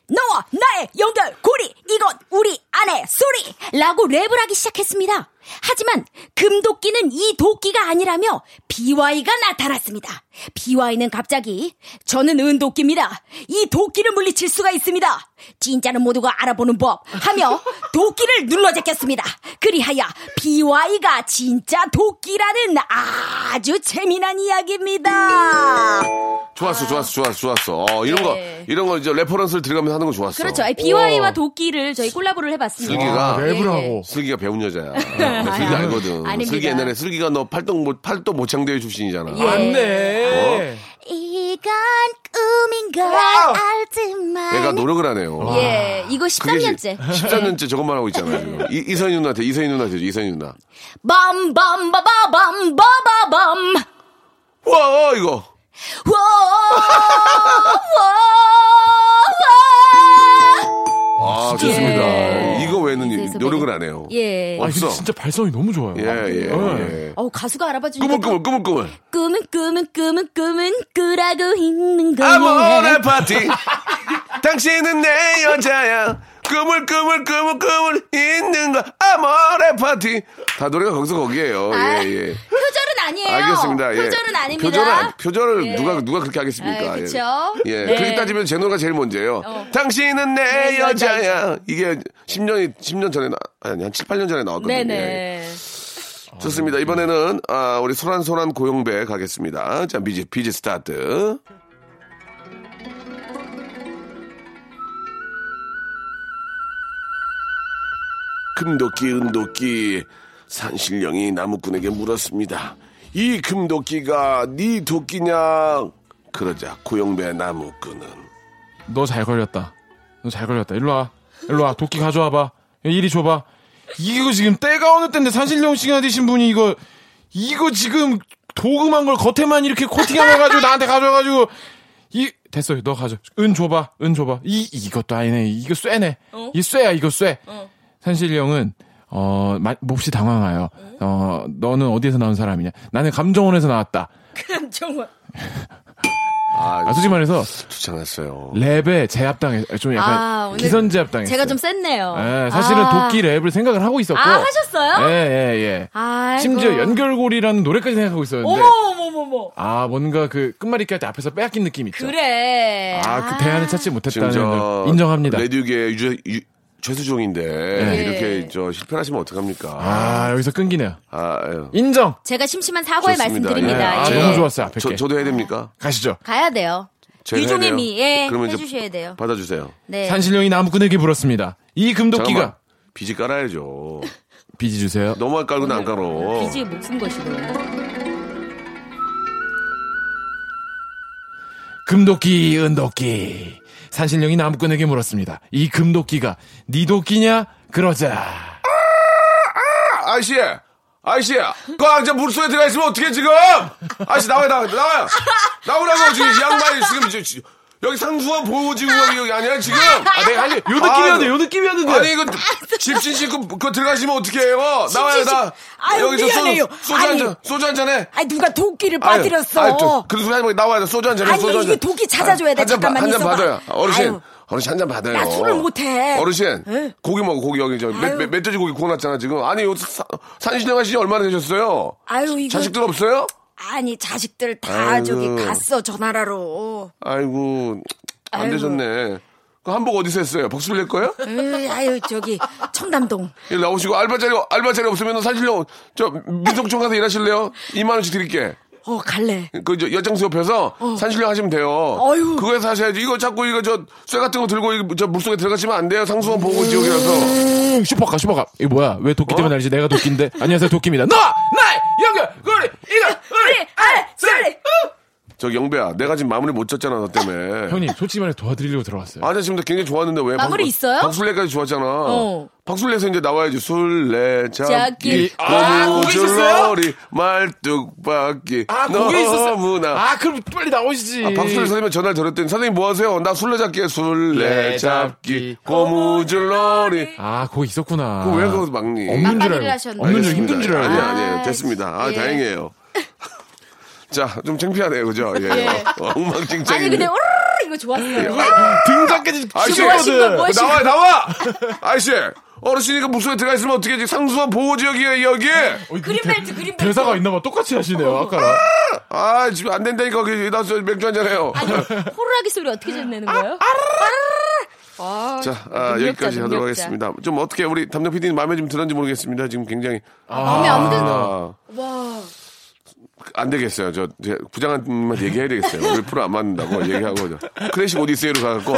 너와 나의 연결 고리 이건 우리 아내 소리 라고 랩을 하기 시작했습니다. 하지만 금도끼는 이 도끼가 아니라며 BY가 나타났습니다. BY는 갑자기 저는 은도끼입니다. 이 도끼를 물리칠 수가 있습니다. 진짜는 모두가 알아보는 법 하며 (laughs) 도끼를 눌러 제꼈습니다. 그리하여 BY가 진짜 도끼라는 아주 재미난 이야기입니다. 좋았어, 좋았어, 좋았어, 좋았어. 어, 이런 거, 네. 이런 거 이제 reference를 들어가면서 하는 거 좋았어. 그렇죠. BY와 도끼를 저희 콜라보를 해봤습니다. 슬기가 아, 랩을 예, 예. 하고. 슬기가 배운 여자야. (laughs) 나 슬기 알거든. 아닙니다. 슬기 옛날에 슬기가 너 팔도 모, 팔도 모창대회 출신이잖아. 예. 맞네. 이건 꿈인 걸 알지만. 얘가 노력을 하네요. 예, 이거 13년째. 13년째 저것만 하고 있잖아, 지금. 이, 이선희 누나한테, 이선희 누나한테, 이선희 누나. 밤밤바바밤 바바밤. 와, 이거. 아, 노력을. 안 해요. 예. 아, 근데 없어. 진짜 발성이 너무 좋아요. 예, 예, 네. 예. 어우, 가수가 알아봐 주니까. 꾸물꾸물, 꾸물꾸물. 꿈은 꿈은 꿈은 꿈은 꾸라고 있는 거야. 아모레 파티. (laughs) 당신은 내 여자야. 꿈을 꿈을 꿈을 꿈을 있는 거 아모레 파티. 다 노래가 거기서 거기에요. 아, 예, 예. 표절은 아니에요. 알겠습니다. 예. 표절은 아닙니다. 표절을, 표절을 예. 누가, 누가 그렇게 하겠습니까? 아, 예. 그쵸? 예. 네. 그렇게 따지면 제 노래가 제일 먼저예요. 어. 당신은 내내 여자야. 이게 10년이, 10년 전에, 나, 아니, 한 7, 8년 전에 나왔거든요. 예. 네네. 좋습니다. 이번에는, 아, 우리 소란소란 고용배 가겠습니다. 자, 비지, 비지 스타트. 금도끼, 은도끼, 산신령이 나무꾼에게 물었습니다. 이 금도끼가 네 도끼냐? 그러자 고용배 나무꾼은 너 잘 걸렸다. 너 잘 걸렸다. 일로 와. 일로 와. 도끼 가져와봐. 이리 줘봐. 이거 지금 때가 어느 때인데 산신령 씨가 되신 분이 이거, 이거 지금 도금한 걸 겉에만 이렇게 코팅해놔가지고 나한테 가져와가지고, 이, 됐어요. 너 가져. 은 줘봐. 은 줘봐. 이, 이것도 아니네. 이거 쇠네. 이 쇠야, 이거 쇠. 산신령은, 어, 마- 몹시 당황해요. 어, 너는 어디에서 나온 사람이냐? 나는 감정원에서 나왔다. (laughs) 정말. 아, 아, 솔직히 말해서, 않았어요. 랩에 제압당해, 좀 약간, 아, 오늘 기선 제압당했어요. 제가 좀 셌네요. 예, 사실은 아. 도끼 랩을 생각을 하고 있었고. 아, 하셨어요? 예, 예, 예. 아이고. 심지어 연결고리라는 노래까지 생각하고 있었는데. 어머머머머. 아, 뭔가 그 끝말잇기 할 때 앞에서 빼앗긴 느낌 있죠. 그래. 아, 그 대안을 찾지 못했다는 저걸 인정합니다. 레디우계 유재, 유, 최수종인데 네. 이렇게 저 실패하시면 어떡합니까? 아 여기서 끊기네요. 아 예. 인정. 제가 심심한 사과의 말씀드립니다. 예. 아, 예. 너무 좋았어요. 앞에 저, 저도 해야 됩니까? 가시죠. 가야 돼요. 유종의 미에 예, 해주셔야 돼요. 받아주세요. 네. 산신령이 나무 끈에게 불었습니다. 이 금도끼가 비지 깔아야죠. (laughs) 비지 주세요. 너무 깔고 안 깔어. 비지 목숨 것이고. 금도끼, 은도끼. 산신령이 나무꾼에게 물었습니다. 이 금도끼가 네 도끼냐? 그러자. 아저씨! 아저씨! 그 이제 물속에 들어가 있으면 어떻게 지금! 아저씨 나와요, 나와요, 나와요! 나오라고, 지금 이 양반이 지금, 여기 상수원 보호지구역이 여기 아니야, 지금! 아, 내가 아니, 요 느낌이었는데, 요 느낌이었는데. 아니, 이거, 집신 씻고, 그거 들어가시면 어떡해요? 나와요, 나. 아유, 여기서 미안해요. 소주, 소주 한 아니. 잔, 소주 한 잔해. 아니 누가 도끼를 아유, 빠뜨렸어. 아유, 저, 그런 소리 하지 말고 나와요. 소주 한 잔해, 아니, 소주 한 잔. 이게 독이 찾아줘야 돼. 잠깐만 한잔 있어봐. 받아요. 어르신, 아유. 어르신 한 잔 받아요. 나 술을 못해. 어르신, 에? 고기 먹어, 고기 여기 저, 멧, 아유. 멧, 멧돼지 고기 구워놨잖아, 지금. 아니, 요 사- 산신령 하시지 얼마나 되셨어요? 아유 이거 자식들 없어요? 아니 자식들 다 아이고. 저기 갔어 저 나라로. 아이고, 안 아이고. 되셨네. 그 한복 어디서 했어요? 박수를 낼 거예요? 에이, 아유 저기 청담동. 일 나오시고, 알바 자리, 알바 자리 없으면 산신령, 저, 민속촌 가서 일하실래요? 2만 원씩 드릴게. 어 갈래. 그, 저, 여장수 옆에서 산신령 하시면 돼요. 어휴. 그거에서 하셔야지. 이거 자꾸 이거 저, 쇠 같은 거 들고 이거 저 물속에 들어가시면 안 돼요. 상수원 보호 지역이라서. 음, 슈퍼카, 슈퍼카. 이거 뭐야? 왜 도끼 때문에 알지? 내가 도끼인데. 안녕하세요, 도끼입니다. 거리! 이거! 우리! 아래 쏠리. 저 영배야, 내가 지금 마무리 못 쳤잖아, 너 때문에. (laughs) 형님, 솔직히 말해 도와드리려고 들어왔어요. 아니, 지금 나 굉장히 좋았는데 왜? 마무리 박- 있어요? 박술래까지 좋았잖아. 어. 박술래에서 이제 나와야지. 술래, 잡기. 잡기. 아, 너무 거기 있었어요? 줄러리, 말뚝박기. 아, 거기 있었어요. 너무나. 아, 그럼 빨리 나오시지. 아, 박술래 선생님 전화를 드렸더니 선생님 뭐 하세요? 나 술래 잡기에 술래잡기 고무줄놀이 아, 거기 있었구나. 그거 왜 그거 막니? 없는 줄 알고. 하셨네. 없는 줄. 힘든 줄 알고. 아니 아, 아니에요 됐습니다 아 예. 다행이에요 자 좀 창피하네요. 그죠? 예, 예. 엉망진창 아니 근데 오르르 이거 좋았어요. 아저씨. 좋아하신 거 뭐하신 나와 나와! 아저씨. 어르신이가 물속에 들어가 있으면 어떻게 하지? 상수원 보호 지역이에요 여기! 그린벨트 그린벨트. 대사가 있나봐. 똑같이 하시네요, 아까랑. 아 지금 안 된다니까 거기. 나서 맥주 한잔 해요. 아니 호루라기 소리 어떻게 내는 거예요? 아, 자 아, 능력자, 여기까지 하도록 능력자. 하겠습니다. 좀 어떻게 우리 담당 PD님 마음에 좀 들었는지 모르겠습니다. 지금 굉장히. 마음에 안 드는. 아, 와. 안 되겠어요. 저, 제 부장한테만 얘기해야 되겠어요. 우리 프로 안 맞는다고 얘기하고. 저 클래식 오디세이로 가갖고,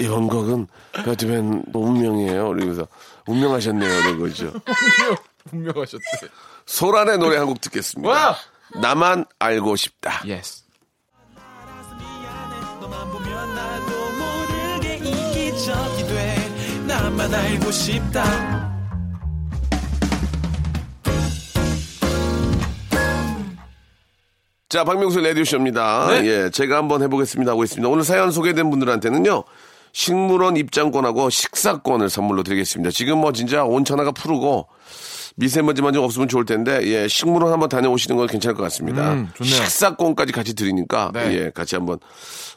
이번 곡은 배트맨 운명이에요. 그러면서, 운명하셨네요. 이런 거죠. 분명하셨대. 소란의 노래 한 곡 듣겠습니다. 와! 나만 알고 싶다. 돼 나만 알고 싶다 자, 박명수 레디오쇼입니다. 네. 예, 제가 한번 해보겠습니다. 하고 있습니다. 오늘 사연 소개된 분들한테는요, 식물원 입장권하고 식사권을 선물로 드리겠습니다. 지금 뭐 진짜 온천하가 푸르고, 미세먼지만 좀 없으면 좋을 텐데, 예, 식물원 한번 다녀오시는 건 괜찮을 것 같습니다. 음, 좋네요. 식사권까지 같이 드리니까, 네. 예, 같이 한번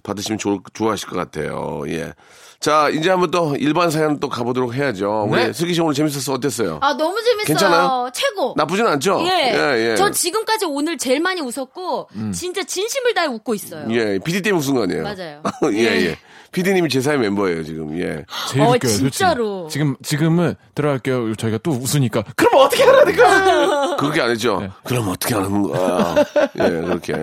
받으시면 좋, 좋아하실 것 같아요. 예. 자, 이제 한번 또 일반 사연 또 가보도록 해야죠. 네. 우리 슬기 씨 오늘 재밌었어? 어땠어요? 아 너무 재밌어요. 괜찮아요? 최고. 나쁘진 않죠? 예. 예, 예. 저 지금까지 오늘 제일 많이 웃었고 진짜 진심을 다해 웃고 있어요. 예, PD 때문에 웃은 거 아니에요? 맞아요. (laughs) 예, 예. 예. PD님이 제 사회 멤버예요, 지금. 예. 제일 어, 웃겨요, 솔직히. 진짜로. 지금, 지금은 들어갈게요. 저희가 또 웃으니까. 그럼 어떻게 하라 니까 그렇게 안 했죠? 네. 그럼 어떻게 하는 거야? 예, 그렇게.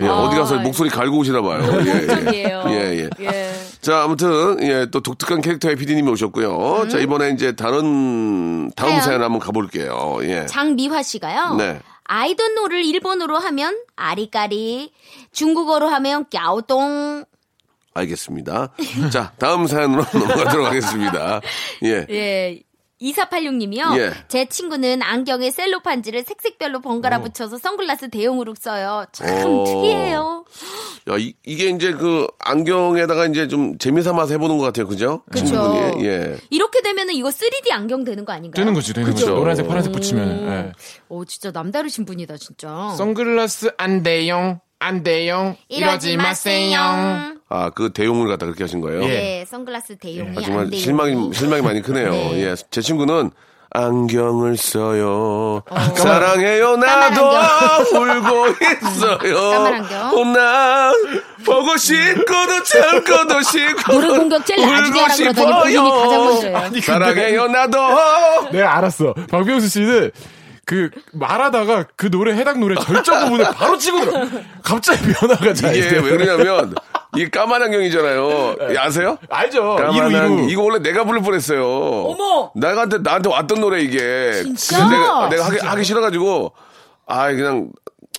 예, 어디 가서 목소리 갈고 오시나 봐요. 예, 예. 예, 예. 예. 자, 아무튼, 예, 또 독특한 캐릭터의 PD님이 오셨고요. 자, 이번에 이제 다른, 다음 사연. 사연 한번 가볼게요. 예. 장미화 씨가요. 네. 아이돈노를 일본어로 하면 아리까리, 중국어로 하면 꺄오동. 알겠습니다. 자, 다음 사연으로 (laughs) 넘어가도록 하겠습니다. 예. (laughs) 예. 2486님이요. 예. 제 친구는 안경에 셀로판지를 색색별로 번갈아 붙여서 선글라스 대용으로 써요. 참 오. 특이해요. 야, 이, 게 이제 그 안경에다가 이제 좀 재미삼아서 해보는 것 같아요. 그죠? 그죠. 예. 이렇게 되면은 이거 3D 안경 되는 거 아닌가요? 되는 거지, 되는 그쵸. 거지. 노란색, 파란색 붙이면. 예. 오, 진짜 남다르신 분이다, 진짜. 선글라스 안 돼용, 안 돼용, 이러지 마세요. 아, 그 대용을 갖다 그렇게 하신 거예요? 네, 선글라스 대용이 아, 정말 안 돼요. 실망이, 실망이 많이 크네요. 네. 예. 제 친구는 안경을 써요. 사랑해요, 나도 울고 있어요. (laughs) 까만 안경. 어, 나 보고 싶고도 참고도 싶고. 노래 공격 제일 나중에 하라 그러더니 본인이 가장 먼저 해요. 아니, 근데 사랑해요, 나도. 내가 알았어. 박병수 씨는 그 말하다가 그 노래 해당 노래 절정 부분에 바로 치고 들어. 갑자기 변화가 잘 이게 돼. 왜 그러냐면, 이 까만 안경이잖아요. 예, 아세요? 알죠. 까만 이루 안경. 이거 원래 내가 부를 뻔했어요. 어머! 나한테 나한테 왔던 노래 이게. 진짜? 내가 내가 하기, 하기 싫어가지고 아 그냥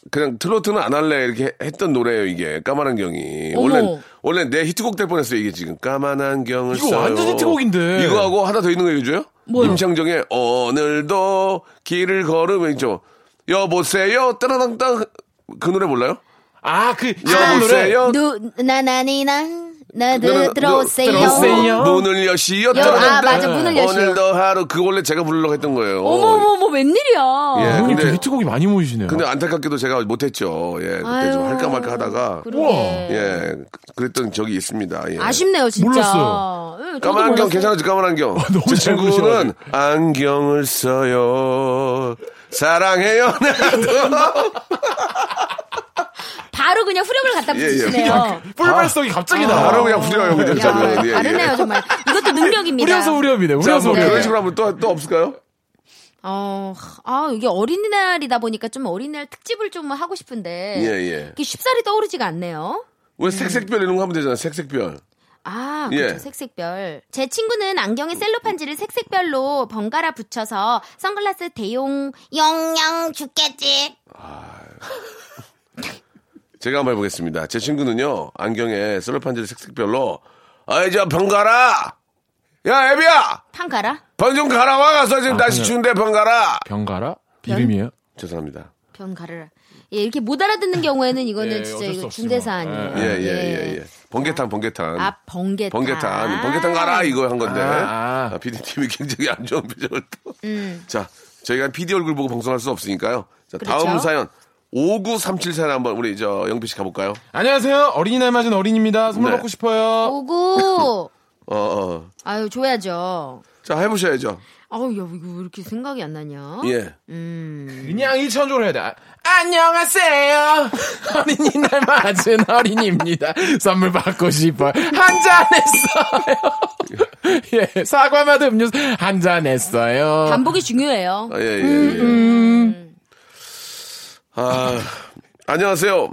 그냥 트로트는 안 할래 이렇게 했던 노래예요 이게 까만 안경이 어머. 원래 원래 내 히트곡 될 뻔했어요 이게 지금 까만 안경을 이거 써요. 완전 히트곡인데. 이거 하고 하나 더 있는 거 해줘요? 뭐요? 임창정의 오늘도 길을 걸으면죠 여보세요 따라당땅 그 노래 몰라요? 아, 그, 노래. 여보세요 누 나나니나 나 누- 들어오세요. 들어오세요. 문을 여시요 여- 아, 맞아, 문을 여시오. 오늘도 하루 그 원래 제가 부르려고 했던 거예요. 어머머머 웬일이야. 예, 형님 근데- 또 히트곡이 많이 모이시네요. 근데 안타깝게도 제가 못했죠. 예, 그때 좀 아유, 할까 말까 하다가 그러게. 예, 그- 그랬던 적이 있습니다. 예. 아쉽네요 진짜. 몰랐어요. 예, 까만 안경. 괜찮았지 까만 안경. 너무 제잘 친구는. 안경을 써요. 사랑해요 나도. (laughs) 바로 그냥 후렴을 갖다 예, 예. 붙이시네요. 뿔발성이 갑자기 나와. 바로 그냥 후려요 그냥 야. 예, 예. 다르네요 정말. 이것도 능력입니다. 우려입니다. 자, 우려서 뭐 우려. 그런 식으로 하면 또, 또 없을까요? 어, 아 이게 어린이날이다 보니까 좀 어린이날 특집을 좀 하고 싶은데 예, 예. 이게 쉽사리 떠오르지가 않네요. 왜 색색별 이런 거 하면 되잖아, 색색별. 아, 예. 그렇죠. 색색별. 제 친구는 안경에 셀로판지를 색색별로 번갈아 붙여서 선글라스 대용 영영 죽겠지. 제가 한번 해보겠습니다. 제 친구는요, 안경에 셀로판지를 색색별로, 아이, 저, 병 가라! 야, 애비야! 판 가라. 병좀 가라, 와, 가서 지금 날씨 그냥- 추운데 병 가라! 병가라? 이름이에요? 죄송합니다. 변 가르라. 예, 이렇게 못 알아듣는 경우에는 이거는 예, 진짜 어쩔 수 이거 없지만. 중대사안이에요. 예, 예, 예, 예. 번개탄, 번개탄. 아, 번개탄. 번개탄, 번개탄 가라, 이거 한 건데. 아, 아. 아, PD팀이 굉장히 안 좋은 표정을 또. 음. 자, 저희가 PD 얼굴 보고 방송할 수 없으니까요. 자, 다음 그렇죠. 사연. 5937 사연 한번 우리 저 영피 씨 가볼까요? 안녕하세요. 어린이날 맞은 어린입니다. 선물 네. 받고 싶어요. 오구. (laughs) 어, 어. 아유, 줘야죠. 자, 해보셔야죠. 아우, 야, 이거 왜 이렇게 생각이 안 나냐? 예. 그냥 일천조로 해야 돼. 아, 안녕하세요. (laughs) 어린이날 맞은 어린입니다. 선물 받고 싶어요. 한 잔 했어요. (laughs) 예, 사과 맛 음료수 한 잔 했어요. 반복이 중요해요. 아, 예, 예, 예. 아, 안녕하세요.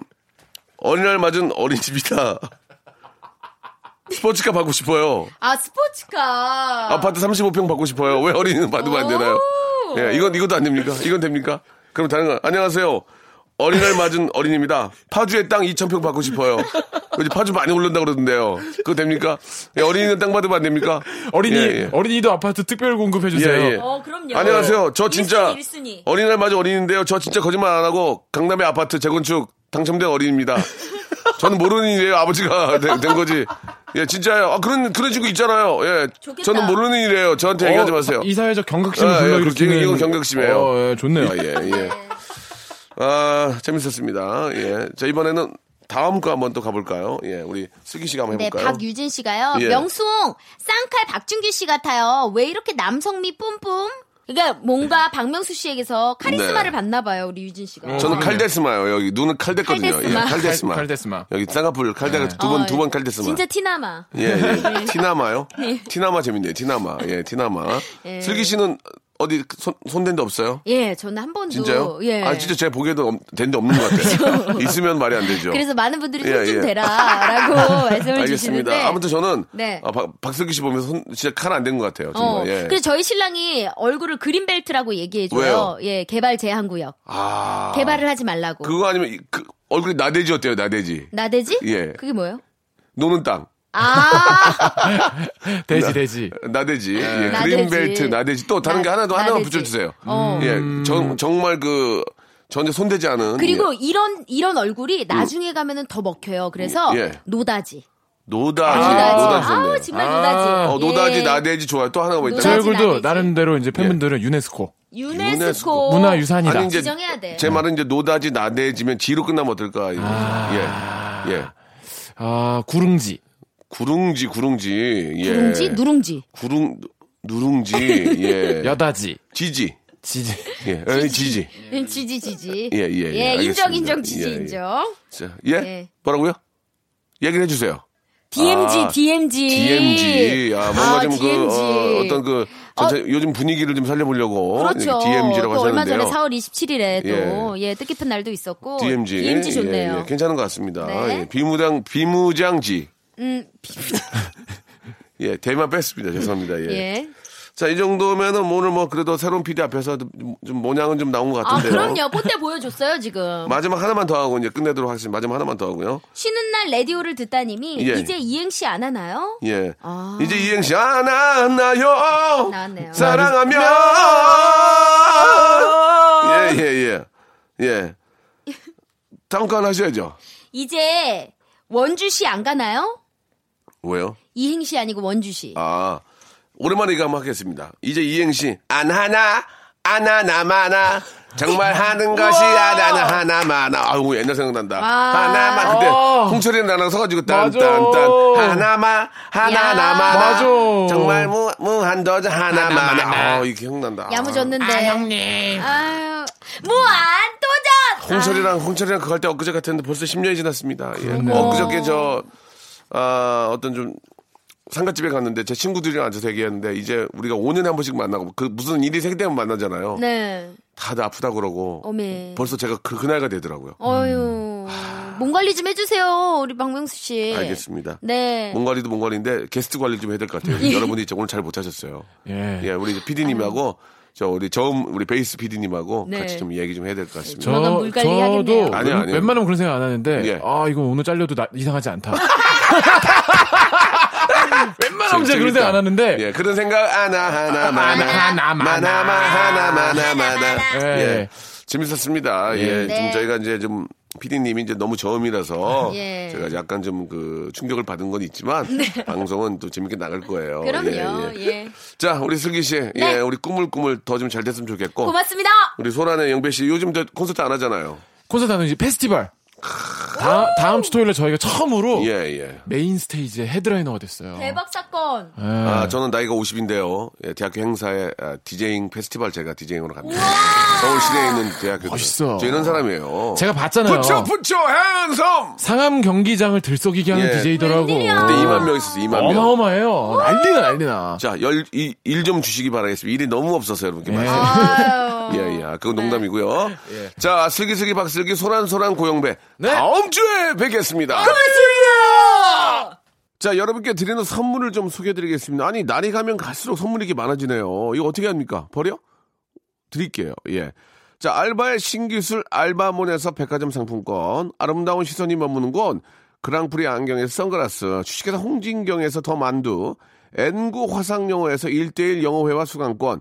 어린이날 맞은 어린이집이다. 스포츠카 받고 싶어요. 아, 스포츠카. 아파트 35평 받고 싶어요. 왜 어린이는 받으면 안 되나요? 예, 이건, 이것도 안 됩니까? 이건 됩니까? 그럼 다른 거, 안녕하세요. 어린이날 맞은 어린입니다. 파주의 땅 2,000평 받고 싶어요. 요즘 파주 많이 오른다 그러던데요. 그거 됩니까? 예, 어린이는 땅 받으면 안 됩니까? 어린이, 예, 예. 어린이도 아파트 특별 공급해주세요. 예, 예. 어, 그럼요. 안녕하세요. 저 진짜 1순위, 1순위. 어린이날 맞은 어린인데요. 저 진짜 거짓말 안 하고 강남의 아파트 재건축 당첨된 어린입니다. 저는 모르는 일이에요. 아버지가 (laughs) 된, 된 거지. 예, 진짜요. 아, 그런, 그런 친구 있잖아요. 예. 좋겠다. 저는 모르는 일이에요. 저한테 어, 얘기하지 마세요. 이 사회적 경각심을 아, 예, 불러일으키는. 그렇지. 이건 경각심이에요. 어, 예, 좋네요. 아, 예, 예. 아, 재밌었습니다. 예. 자, 이번에는 다음 거 한번 또 가볼까요? 예, 우리 슬기 씨가 한번 네, 해볼까요? 박유진 씨가요. 예. 명숭, 쌍칼 박준규 씨 같아요. 왜 이렇게 남성미 뿜뿜? 그러니까 뭔가 박명수 씨에게서 카리스마를 네. 받나 봐요, 우리 유진 씨가. 저는 칼데스마요. 여기 눈은 칼데거든요. 칼데스마. 예, 칼데스마. 칼- 칼데스마. 여기 쌍꺼풀 칼데가 두 번, 어, 두번 칼데스마. 진짜 티나마. 예, 예. (laughs) 티나마요? 티나마 재밌네요. 티나마. 예, 티나마. 예. 슬기 씨는 어디 손, 손댄 데 없어요? 예, 저는 한 번도. 진짜요? 예. 아, 진짜 제가 보기에도 된 데 없는 것 같아요. (laughs) 있으면 말이 안 되죠. 그래서 많은 분들이 예, 손좀 예. 대라 라고 (laughs) 말씀을 알겠습니다. 주시는데. 아무튼 저는 네. 아, 박, 박슬기 씨 보면서 손, 진짜 칼 안 된 것 같아요. 어, 정말. 예. 그래서 저희 신랑이 얼굴을 그린벨트라고 얘기해줘요. 왜요? 예, 개발 제한구역. 아. 개발을 하지 말라고. 그거 아니면 이- 그 얼굴이 나대지 어때요? 나대지. 나대지? 예. 그게 뭐예요? 노는 땅. 아, (laughs) 돼지, 돼지. 나대지. 예. 나대지. 그린벨트 나대지. 또 다른 게 나- 하나 더 하나만. 붙여주세요. 어. 예. 정, 정말 그 전혀 손대지 않은. 그리고 예. 이런, 이런 얼굴이 나중에 가면은 더 먹혀요. 그래서 예. 노다지. 노다지. 노다지. 노다지. 아우, 좋네요. 정말 아. 노다지. 어, 노다지, 예. 나대지 좋아요. 또 하나가 뭐 있다. 제 노다지, 얼굴도 나대지. 나름대로 이제 팬분들은 유네스코. 유네스코. 유네스코. 문화유산이다. 아니, 이제 지정해야 돼. 제 말은 이제 노다지, 나대지면 지로 끝나면 어떨까. 아. 예. 예. 아, 구릉지. 구릉지, 구릉지. 예. 누룽지? 누룽지. 구릉, 누룽지. 예. (laughs) 여다지. 지지. 지지. 예. 에이, 지지. 네, 지지, 지지. 예, 예, 예. 인정. 인정, 지지, 예, 예. 인정. 자, 예? 예. 뭐라고요? 얘기를 해주세요. DMG, 아, DMG. DMG. 아, 뭔가 좀 그, DMG. 어, 어떤 그, 전체 요즘 분위기를 좀 살려보려고. 그렇죠. DMG라고 또 얼마 전에 하셨는데요. 4월 27일에 또, 예, 뜻깊은 날도 있었고. DMG. DMG 좋네요. 예, 예, 괜찮은 것 같습니다. 네. 예, 비무장, 비무장지. 음, (laughs) 예, 대만 뺐습니다. 죄송합니다. 예. 예. 자, 이 정도면은 뭐 오늘 뭐 그래도 새로운 PD 앞에서 좀, 좀 모양은 좀 나온 것 아, 같은데요. 그럼요. 뽀대 보여줬어요, 지금. 마지막 하나만 더 하고 이제 끝내도록 하겠습니다. 마지막 하나만 더 하고요. 쉬는 날 라디오를 듣다님이 예. 이제 이행시 안 하나요? 예. 아. 이제 이행시 안 하나요? 나왔네요. 사랑하며. 예, 예, 예. 예. 다음 거 하나 하셔야죠. 이제 원주시 안 가나요? 왜요? 이행시 아니고 원주시. 아, 오랜만에 이거 한번 하겠습니다. 이제 이행시. 안 하나, 안 하나, 마나. 정말 (laughs) 하는 것이 안 하나, 하나, 마나. 아유, 옛날 생각난다. 아. 하나만. 그때 아. 홍철이 나랑 서가지고 딴, 맞아. 딴, 딴. 하나마, 하나, 야. 나마나. 맞아. 정말 무, 무한도전 하나, 마나. 아, 이게 기억난다. 야무졌는데. 아, 형님. 아유, 무한 도전! 홍철이랑, 홍철이랑 할때 엊그제 같았는데 벌써 10년이 지났습니다. 예. 그러네. 엊그저께 저, 아, 어떤 좀, 상가집에 갔는데 제 친구들이랑 앉아서 얘기했는데 이제 우리가 5년에 한 번씩 만나고 그 무슨 일이 생기면 만나잖아요. 아, 네. 다들 아프다 그러고 어메. 벌써 제가 그, 그 나이가 되더라고요. 어유 몸 관리 좀 해주세요, 우리 박명수 씨. 알겠습니다. 네. 몸 관리도 몸 관리인데 게스트 관리 좀 해야 될 것 같아요. 여러분이 이제 오늘 잘 못하셨어요. 예. 예, 우리 PD님하고 저 우리 저음 우리 베이스 PD님하고 네. 같이 좀 얘기 좀 해야 될 것 같습니다. 저, 하겠네요. 저도 아니요, 웬- 아니요. 웬만하면 그런 생각 안 하는데 예. 아 이거 오늘 잘려도 나- 이상하지 않다. (laughs) 웬만하면 제가 그런 생각 안 하는데 예, 그런 생각 하나 하나 마나 하나, 마나. 마나마 하나 마나 마나 예. 예. 재밌었습니다. 예, 네. 좀 저희가 이제 좀 PD님이 이제 너무 저음이라서 (laughs) 예. 제가 약간 좀 그 충격을 받은 건 있지만 방송은 또 재밌게 나갈 거예요. 네. 그럼요, 예, 예. 예. 자, 우리 슬기 씨, 네. 예, 우리 꾸물꾸물 더좀 잘 됐으면 좋겠고 고맙습니다. 우리 소란의 영배 씨 요즘 저 콘서트 안 하잖아요. 콘서트 하는 이제 페스티벌. 다, 다음 주 토요일에 저희가 처음으로 예, 예. main stage에 headliner가 됐어요. 대박 사건. 예. 아, 저는 나이가 50인데요. 예, 대학교 행사에 아, 디제잉 페스티벌 제가 DJing으로 갑니다. 서울 시내에 있는 대학교. 멋있어. 저 이런 사람이에요. 제가 봤잖아요. 부처 부처 handsome. 상암 경기장을 들썩이게 하는 예. DJ더라고. 그때 2만 명 있었어요. 2만 명. 어마어마해요. 난리나 난리나. 자, 열, 일, 일좀 주시기 바라겠습니다. 일이 너무 없어서 여러분께 예. 말씀. 예, 예. 그건 농담이고요. 자, 슬기슬기 박슬기 소란소란 고영배. 네. 다음 주에 뵙겠습니다. 자, 여러분께 드리는 선물을 좀 소개해드리겠습니다. 아니, 날이 가면 갈수록 선물이 이렇게 많아지네요. 이거 어떻게 합니까? 버려? 드릴게요. 예. 자, 알바의 신기술 알바몬에서 백화점 상품권, 아름다운 시선이 머무는 곳, 그랑프리 안경에서 선글라스, 주식회사 홍진경에서 더 만두, N구 화상영어에서 1대1 영어회화 수강권,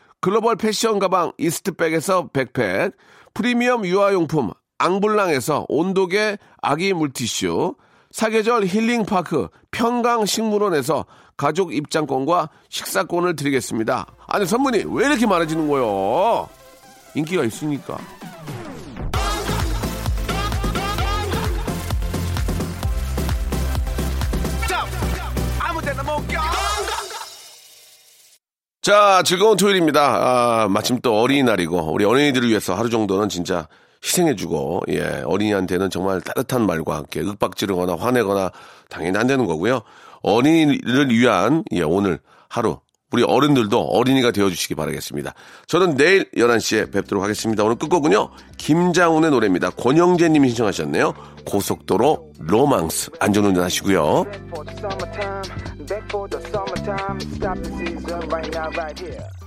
글로벌 패션 가방 이스트백에서 백팩, 프리미엄 유아용품 앙블랑에서 온도계 아기 물티슈, 사계절 힐링파크 평강식물원에서 가족 입장권과 식사권을 드리겠습니다. 아니 선물이 왜 이렇게 많아지는 거요? 인기가 있으니까. 자, 즐거운 토요일입니다. 아, 마침 또 어린이날이고, 우리 어린이들을 위해서 하루 정도는 진짜 희생해주고, 예, 어린이한테는 정말 따뜻한 말과 함께 윽박지르거나 화내거나 당연히 안 되는 거고요. 어린이를 위한, 예, 오늘 하루, 우리 어른들도 어린이가 되어주시기 바라겠습니다. 저는 내일 11시에 뵙도록 하겠습니다. 오늘 끝곡은요. 김장훈의 노래입니다. 권영재 님이 신청하셨네요. 고속도로 로망스. 안전 운전 하시고요. for the summertime, for the summertime. Stop the season right now, right here.